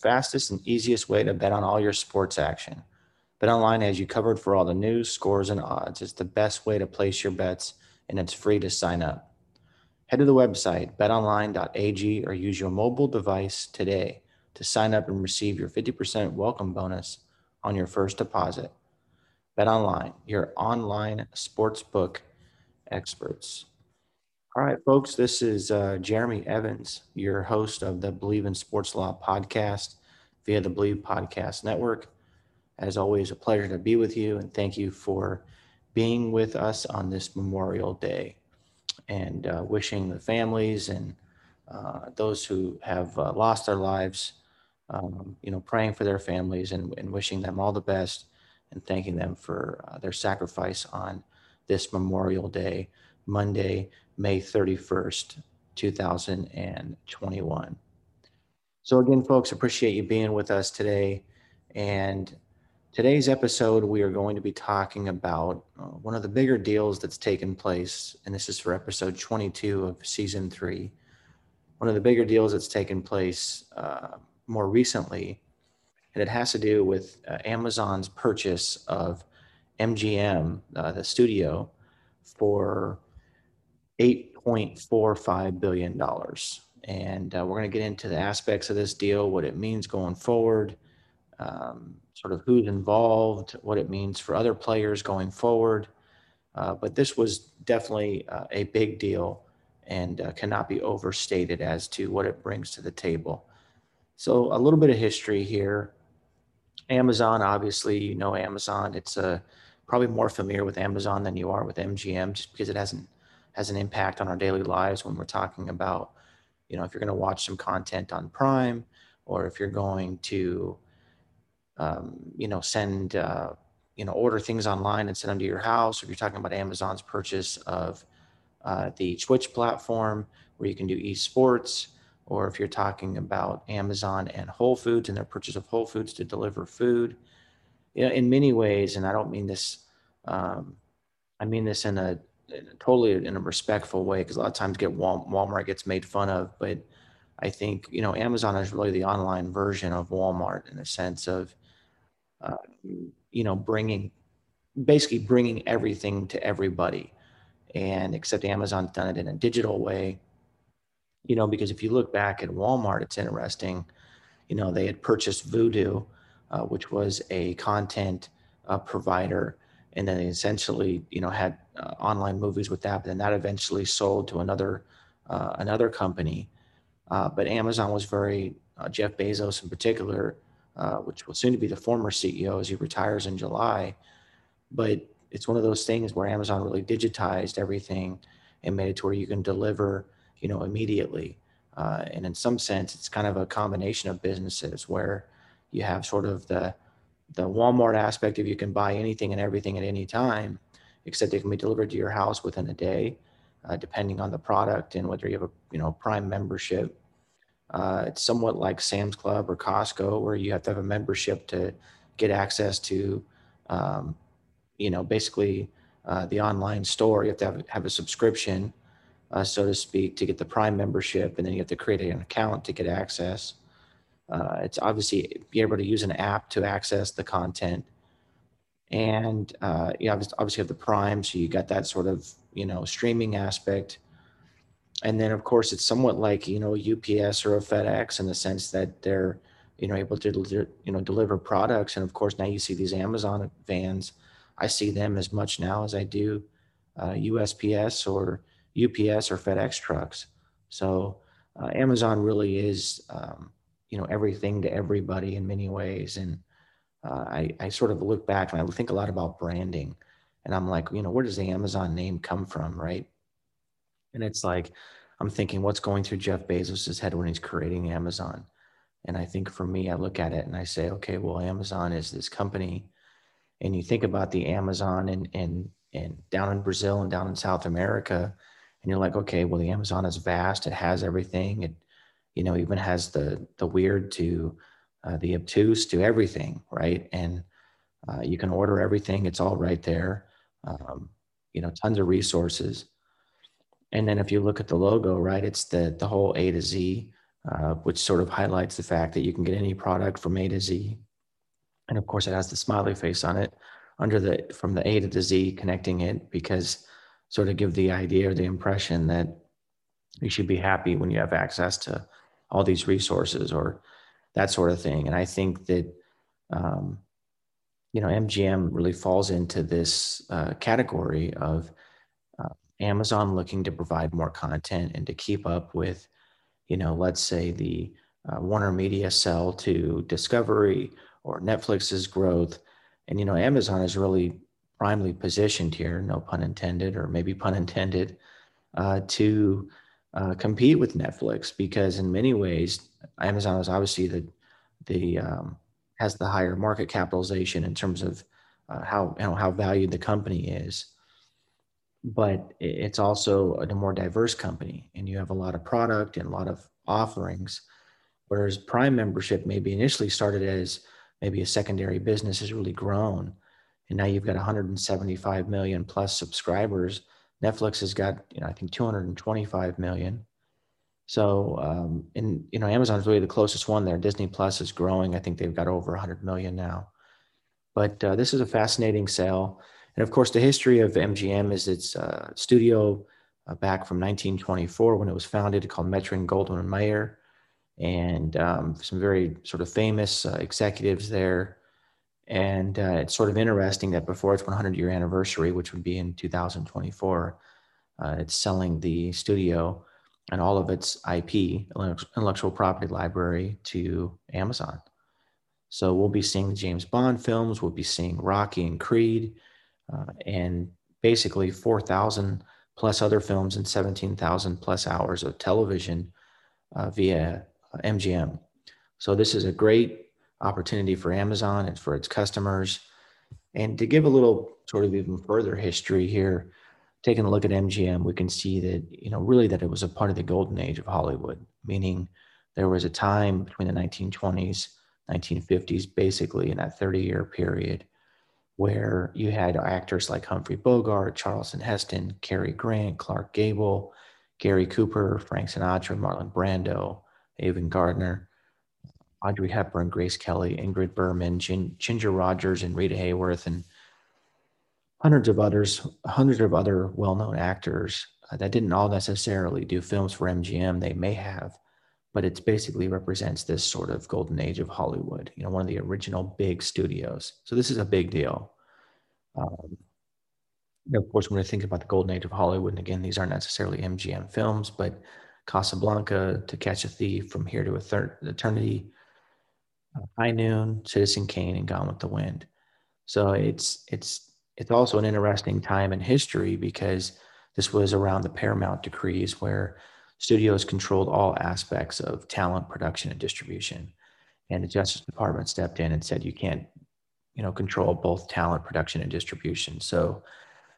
Fastest and easiest way to bet on all your sports action. BetOnline has you covered for all the news, scores, and odds. It's the best way to place your bets, and it's free to sign up. Head to the website betonline.ag or use your mobile device today to sign up and receive your 50% welcome bonus on your first deposit. BetOnline, your online sportsbook experts. All right, folks, this is uh, Jeremy Evans, your host of the Bleav in Sports Law podcast via the Bleav Podcast Network. As always, a pleasure to be with you, and thank you for being with us on this Memorial Day and uh, wishing the families and uh, those who have uh, lost their lives, um, you know, praying for their families and, and, wishing them all the best and thanking them for uh, their sacrifice on this Memorial Day, Monday, May 31st, 2021. So, again, folks, appreciate you being with us today. And today's episode, we are going to be talking about uh, one of the bigger deals that's taken place. And this is for episode 22 of season three. One of the bigger deals that's taken place uh, more recently. And it has to do with uh, Amazon's purchase of MGM, uh, the studio, for $8.45 billion. And uh, we're going to get into the aspects of this deal, what it means going forward, um, sort of who's involved, what it means for other players going forward. Uh, but this was definitely uh, a big deal and uh, cannot be overstated as to what it brings to the table. So, a little bit of history here. Amazon, obviously, you know Amazon. It's uh, probably more familiar with Amazon than you are with MGM just because it hasn't has an impact on our daily lives when we're talking about, you know, if you're going to watch some content on Prime or if you're going to, um, you know, send, uh, you know, order things online and send them to your house. Or if you're talking about Amazon's purchase of uh, the Twitch platform where you can do esports, or if you're talking about Amazon and Whole Foods and their purchase of Whole Foods to deliver food, you know, in many ways, and I don't mean this, um, I mean this in a totally in a respectful way because a lot of times get Walmart gets made fun of, but I think you know Amazon is really the online version of Walmart in a sense of uh, you know bringing basically bringing everything to everybody, and except Amazon's done it in a digital way. You know, because if you look back at Walmart, it's interesting. You know, they had purchased Vudu, uh, which was a content uh, provider and then they essentially you know had uh, online movies with that but then that eventually sold to another uh, another company. Uh, but amazon was very uh, jeff bezos in particular uh, which will soon to be the former ceo as he retires in july. But it's one of those things where amazon really digitized everything and made it to where you can deliver you know immediately. Uh, and in some sense it's kind of a combination of businesses where you have sort of the the Walmart aspect of you can buy anything and everything at any time, except they can be delivered to your house within a day, uh, depending on the product and whether you have a you know Prime membership. Uh, it's somewhat like Sam's Club or Costco, where you have to have a membership to get access to, um, you know, basically uh, the online store. You have to have, have a subscription, uh, so to speak, to get the Prime membership, and then you have to create an account to get access. Uh, it's obviously be able to use an app to access the content. And uh, you obviously have the Prime, so you got that sort of you know streaming aspect. And then of course it's somewhat like you know UPS or a FedEx in the sense that they're you know able to you know deliver products. And of course now you see these Amazon vans. I see them as much now as I do uh, USPS or UPS or FedEx trucks. So uh, Amazon really is. Um, you know everything to everybody in many ways and uh, I, I sort of look back and i think a lot about branding and i'm like you know where does the amazon name come from right and it's like I'm thinking what's going through Jeff Bezos's head when he's creating Amazon. And I think for me, I look at it and I say, okay, well, Amazon is this company. And you think about the Amazon and, and, and down in Brazil and down in South America, and you're like, okay, well, the Amazon is vast. It has everything. It, you know, even has the, the weird to uh, the obtuse to everything. Right. And uh, you can order everything. It's all right there. Um, you know, tons of resources. And then if you look at the logo, right, it's the, the whole A to Z uh, which sort of highlights the fact that you can get any product from A to Z. And of course, it has the smiley face on it under the from the A to the Z, connecting it because sort of give the idea or the impression that you should be happy when you have access to all these resources or that sort of thing. And I think that um, you know MGM really falls into this uh, category of uh, Amazon looking to provide more content and to keep up with you know, let's say the uh, Warner Media sell to Discovery or Netflix's growth. And, you know, Amazon is really primely positioned here, no pun intended, or maybe pun intended, uh, to uh, compete with Netflix because in many ways, Amazon is obviously the, the, um, has the higher market capitalization in terms of uh, how, you know, how valued the company is. But it's also a more diverse company and you have a lot of product and a lot of offerings whereas prime membership maybe initially started as maybe a secondary business has really grown and now you've got 175 million plus subscribers. Netflix has got you know i think 225 million so um, and you know amazon's really the closest one there. Disney plus is growing. I think they've got over 100 million now. But uh, this is a fascinating sale. And of course, the history of MGM is its uh, studio uh, back from 1924 when it was founded, called Metro Goldwyn Mayer, and um, some very sort of famous uh, executives there. And uh, it's sort of interesting that before its 100 year anniversary, which would be in 2024, uh, it's selling the studio and all of its IP, intellectual property library, to Amazon. So we'll be seeing the James Bond films, we'll be seeing Rocky and Creed uh, and basically 4,000 plus other films and 17,000 plus hours of television uh, via MGM. So this is a great opportunity for Amazon and for its customers. And to give a little sort of even further history here, taking a look at MGM, we can see that, you know, really that it was a part of the golden age of Hollywood, meaning there was a time between the 1920s, 1950s, basically in that 30 year period where you had actors like Humphrey Bogart, Charlton Heston, Cary Grant, Clark Gable, Gary Cooper, Frank Sinatra, Marlon Brando, Ava Gardner, Audrey Hepburn, Grace Kelly, Ingrid Bergman, Gin- Ginger Rogers, and Rita Hayworth, and hundreds of others, hundreds of other well-known actors uh, that didn't all necessarily do films for MGM. They may have, but it basically represents this sort of golden age of Hollywood, you know, one of the original big studios. So this is a big deal. Um, of course, when we think about the golden age of Hollywood, and again, these aren't necessarily MGM films, but Casablanca, To Catch a Thief, From Here to Eternity, uh, High Noon, Citizen Kane, and Gone with the Wind. So it's it's it's also an interesting time in history because this was around the Paramount decrees where studios controlled all aspects of talent production and distribution. And the Justice Department stepped in and said, you can't, you know, control both talent production and distribution. So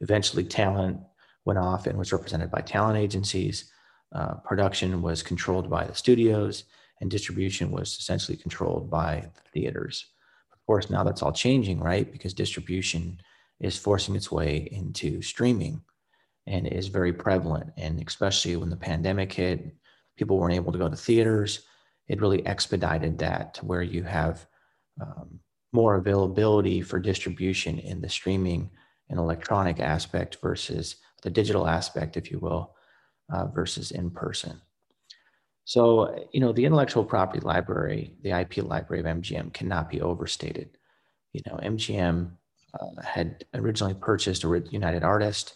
eventually talent went off and was represented by talent agencies. Uh, production was controlled by the studios and distribution was essentially controlled by the theaters. Of course, now that's all changing, right? Because distribution is forcing its way into streaming and is very prevalent. And especially when the pandemic hit, people weren't able to go to theaters. It really expedited that to where you have um, more availability for distribution in the streaming and electronic aspect versus the digital aspect, if you will, uh, versus in person. So, you know, the intellectual property library, the IP library of MGM cannot be overstated. You know, MGM uh, had originally purchased United Artist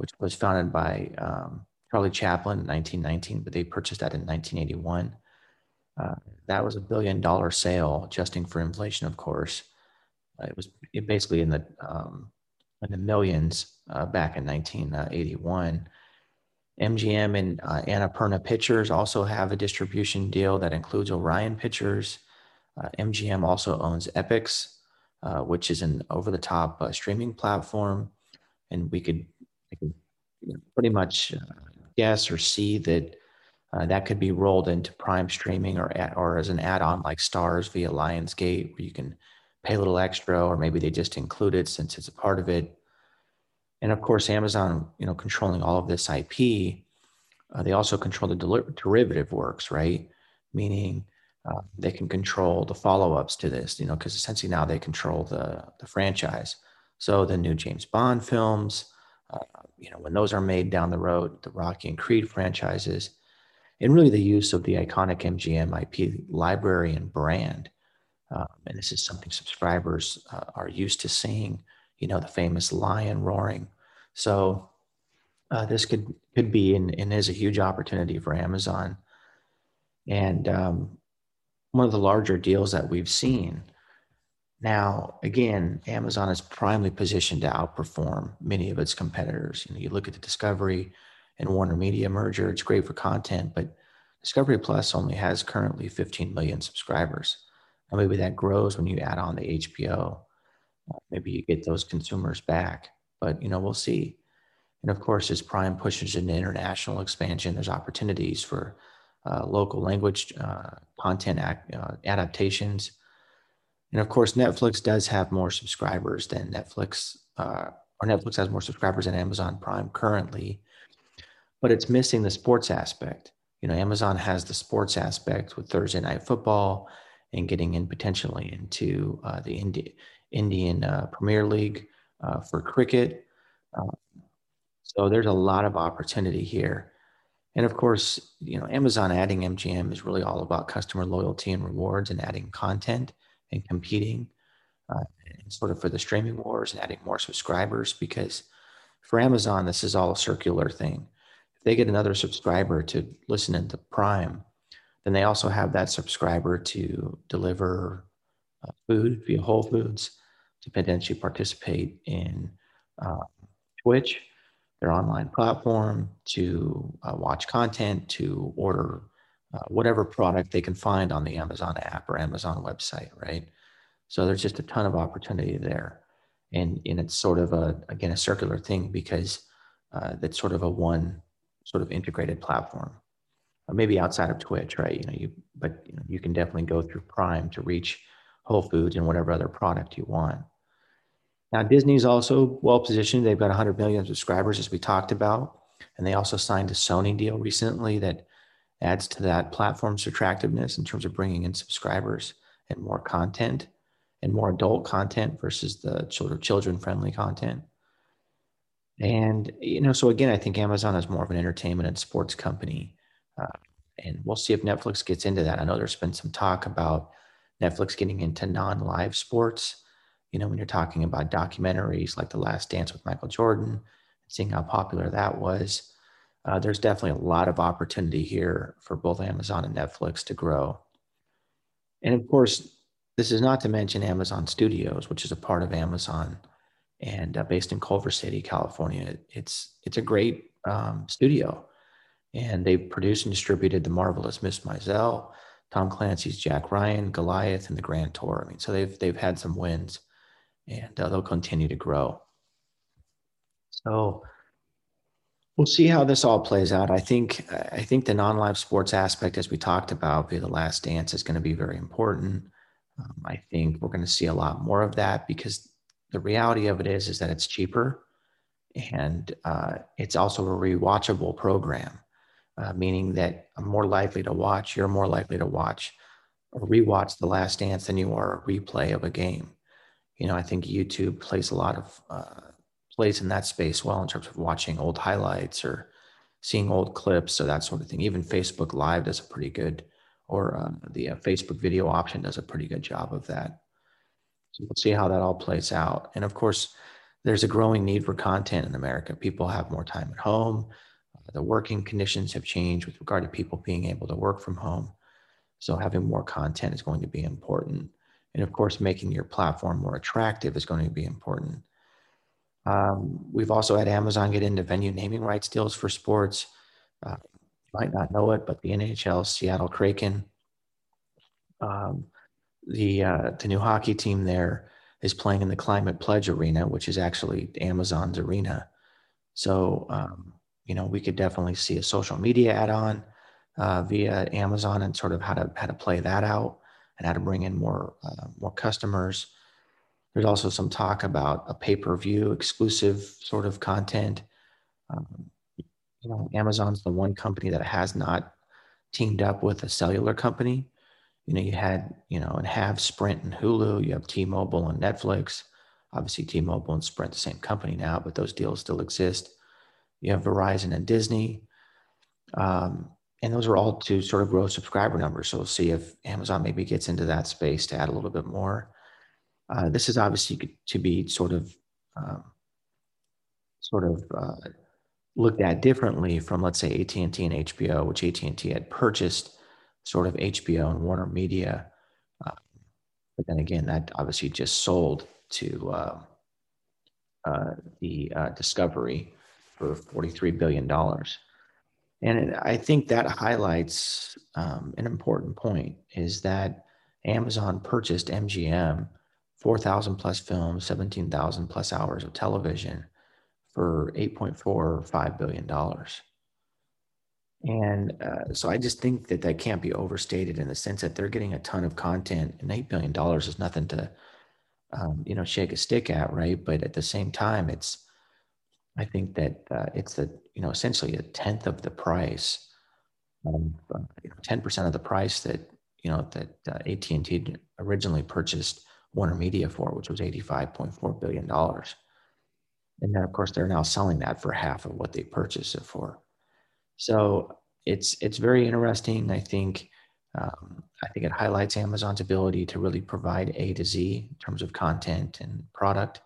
which was founded by um, Charlie Chaplin in 1919, but they purchased that in 1981. Uh, that was a billion dollar sale, adjusting for inflation, of course. Uh, it was basically in the um, in the millions uh, back in 1981. MGM and uh, Annapurna Pictures also have a distribution deal that includes Orion Pictures. Uh, MGM also owns Epix, uh, which is an over-the-top uh, streaming platform, and we could, we could you know, pretty much uh, guess or see that uh, that could be rolled into Prime streaming or at, or as an add-on like Starz via Lionsgate, where you can pay a little extra, or maybe they just include it since it's a part of it. And of course, Amazon, you know, controlling all of this IP, uh, they also control the der- derivative works, right? Meaning uh, they can control the follow-ups to this, you know, because essentially now they control the the franchise. So the new James Bond films, uh, you know, when those are made down the road, the Rocky and Creed franchises, and really the use of the iconic MGM IP library and brand. Um, and this is something subscribers uh, are used to seeing you know, the famous lion roaring. So uh, this could could be and, and is a huge opportunity for Amazon. And um, one of the larger deals that we've seen. Now, again, Amazon is primarily positioned to outperform many of its competitors. You know, you look at the Discovery and Warner Media merger; it's great for content, but Discovery Plus only has currently 15 million subscribers. And maybe that grows when you add on the HBO maybe you get those consumers back. But you know, we'll see. And of course, as Prime pushes into international expansion, there's opportunities for uh, local language uh, content act, uh, adaptations. And of course, Netflix does have more subscribers than Netflix, uh, or Netflix has more subscribers than Amazon Prime currently, but it's missing the sports aspect. You know, Amazon has the sports aspect with Thursday Night Football and getting in potentially into uh, the Indi- Indian Premier League for cricket. So there's a lot of opportunity here. And of course, you know, Amazon adding MGM is really all about customer loyalty and rewards and adding content and competing uh, and sort of for the streaming wars and adding more subscribers because for Amazon, this is all a circular thing. If they get another subscriber to listen into Prime, then they also have that subscriber to deliver uh, food via Whole Foods to potentially participate in uh, Twitch, their online platform, to uh, watch content, to order uh, whatever product they can find on the Amazon app or Amazon website, right? So there's just a ton of opportunity there. And, and it's sort of a, again, a circular thing because uh, that's sort of a one sort of integrated platform. Uh, maybe outside of Twitch, right? You know, you, but you, know, you can definitely go through Prime to reach Whole Foods and whatever other product you want. Now, Disney's also well positioned. They've got 100 million subscribers, as we talked about. And they also signed a Sony deal recently that adds to that platform's attractiveness in terms of bringing in subscribers and more content and more adult content versus the children friendly content. And, you know, so again, I think Amazon is more of an entertainment and sports company. Uh, and we'll see if Netflix gets into that. I know there's been some talk about Netflix getting into non live sports you know, when you're talking about documentaries like The Last Dance with Michael Jordan, seeing how popular that was, uh, there's definitely a lot of opportunity here for both Amazon and Netflix to grow. And of course, this is not to mention Amazon Studios, which is a part of Amazon and uh, based in Culver City, California. It's it's a great um, studio, and they produced and distributed the marvelous Miss Maisel, Tom Clancy's Jack Ryan, Goliath, and the Grand Tour. I mean, so they've they've had some wins and uh, they'll continue to grow. So we'll see how this all plays out. I think I think the non-live sports aspect, as we talked about via the Last Dance, is going to be very important. Um, I think we're going to see a lot more of that because the reality of it is is that it's cheaper, and uh, it's also a rewatchable program, uh, meaning that I'm more likely to watch. You're more likely to watch or rewatch the Last Dance than you are a replay of a game you know, I think YouTube plays a lot of uh, plays in that space well in terms of watching old highlights or seeing old clips or that sort of thing. Even Facebook Live does a pretty good, or uh, the uh, Facebook video option does a pretty good job of that. So we'll see how that all plays out. And of course, there's a growing need for content in America. People have more time at home. The working conditions have changed with regard to people being able to work from home. So having more content is going to be important. And of course, making your platform more attractive is going to be important. Um, we've also had Amazon get into venue naming rights deals for sports. Uh, might not know it, but the NHL Seattle Kraken, um, the uh, the new hockey team there is playing in the Climate Pledge Arena, which is actually Amazon's arena. So um, you know we could definitely see a social media add-on uh, via Amazon and sort of how to how to play that out and how to bring in more uh, more customers. There's also some talk about a pay-per-view exclusive sort of content. Um, you know, Amazon's the one company that has not teamed up with a cellular company. You know, you had, you know, and have Sprint and Hulu, you have T-Mobile and Netflix. Obviously, T-Mobile and Sprint, the same company now, but those deals still exist. You have Verizon and Disney. Um, and those are all to sort of grow subscriber numbers. So we'll see if Amazon maybe gets into that space to add a little bit more. Uh, this is obviously to be sort of um, sort of uh, looked at differently from let's say AT&T and HBO, which AT&T had purchased sort of HBO and Warner Media, uh, but then again that obviously just sold to uh, uh, the uh, Discovery for 43 billion dollars. And I think that highlights um, an important point is that Amazon purchased MGM 4,000 plus films, 17,000 plus hours of television for 8.45 billion dollars. And uh, so I just think that that can't be overstated in the sense that they're getting a ton of content, and eight billion dollars is nothing to, um, you know, shake a stick at, right? But at the same time, it's, I think that uh, it's the, you know, essentially a tenth of the price, um, ten percent of the price that you know that uh, AT and T originally purchased Warner Media for, which was eighty-five point four billion dollars. And then, of course, they're now selling that for half of what they purchased it for. So it's it's very interesting. I think um, I think it highlights Amazon's ability to really provide A to Z in terms of content and product.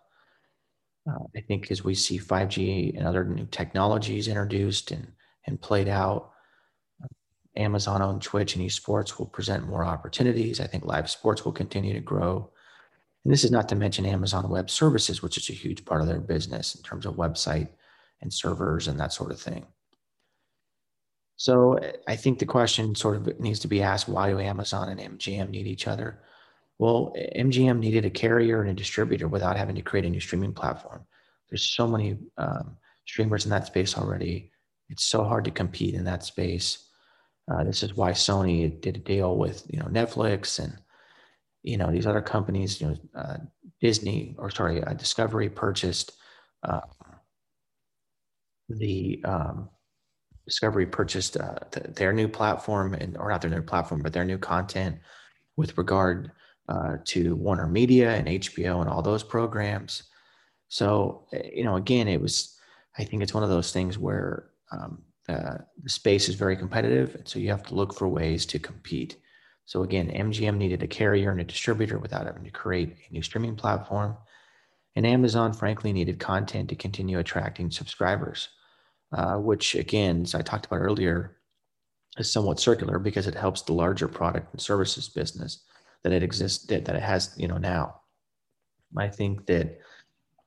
Uh, I think as we see 5G and other new technologies introduced and and played out, Amazon on Twitch and esports will present more opportunities. I think live sports will continue to grow. And this is not to mention Amazon Web Services, which is a huge part of their business in terms of website and servers and that sort of thing. So I think the question sort of needs to be asked why do Amazon and MGM need each other? Well, MGM needed a carrier and a distributor without having to create a new streaming platform. There's so many um, streamers in that space already. It's so hard to compete in that space. Uh, this is why Sony did a deal with you know Netflix and you know these other companies you know uh, disney or sorry uh, discovery purchased uh, the um, discovery purchased uh, th- their new platform and or not their new platform but their new content with regard uh, to warner media and hbo and all those programs. So eh, you know again it was i think it's one of those things where um, the space is very competitive and so you have to look for ways to compete. So again, MGM needed a carrier and a distributor without having to create a new streaming platform. And Amazon, frankly, needed content to continue attracting subscribers, uh, which, again, as I talked about earlier, is somewhat circular because it helps the larger product and services business that it exists that, that it has, you know, now. I think that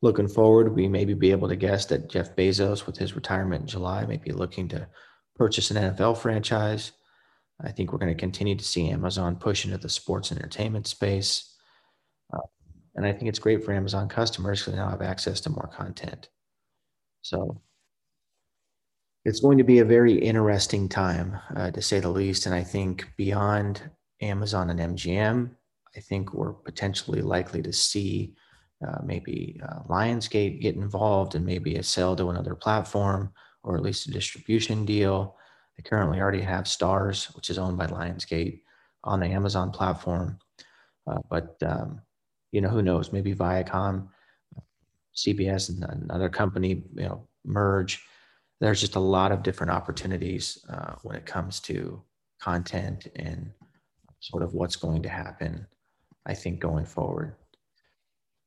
looking forward, we maybe be able to guess that Jeff Bezos, with his retirement in July, may be looking to purchase an NFL franchise. I think we're going to continue to see Amazon push into the sports entertainment space. Uh, and I think it's great for Amazon customers because they now have access to more content. So it's going to be a very interesting time, uh, to say the least. And I think beyond Amazon and MGM, I think we're potentially likely to see uh, maybe uh, Lionsgate get involved and maybe a sale to another platform or at least a distribution deal. They currently already have Starz, which is owned by Lionsgate, on the Amazon platform. Uh, but um, you know, who knows? Maybe Viacom, CBS, and another company, you know, merge. There's just a lot of different opportunities uh, when it comes to content and sort of what's going to happen. I think going forward.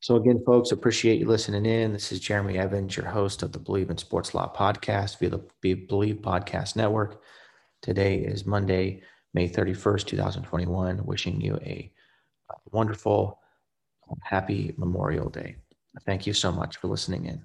So again, folks, appreciate you listening in. This is Jeremy Evans, your host of the Bleav in Sports Law podcast via the Bleav Podcast Network. Today is Monday, May 31st, 2021. Wishing you a uh, wonderful, happy Memorial Day. Thank you so much for listening in.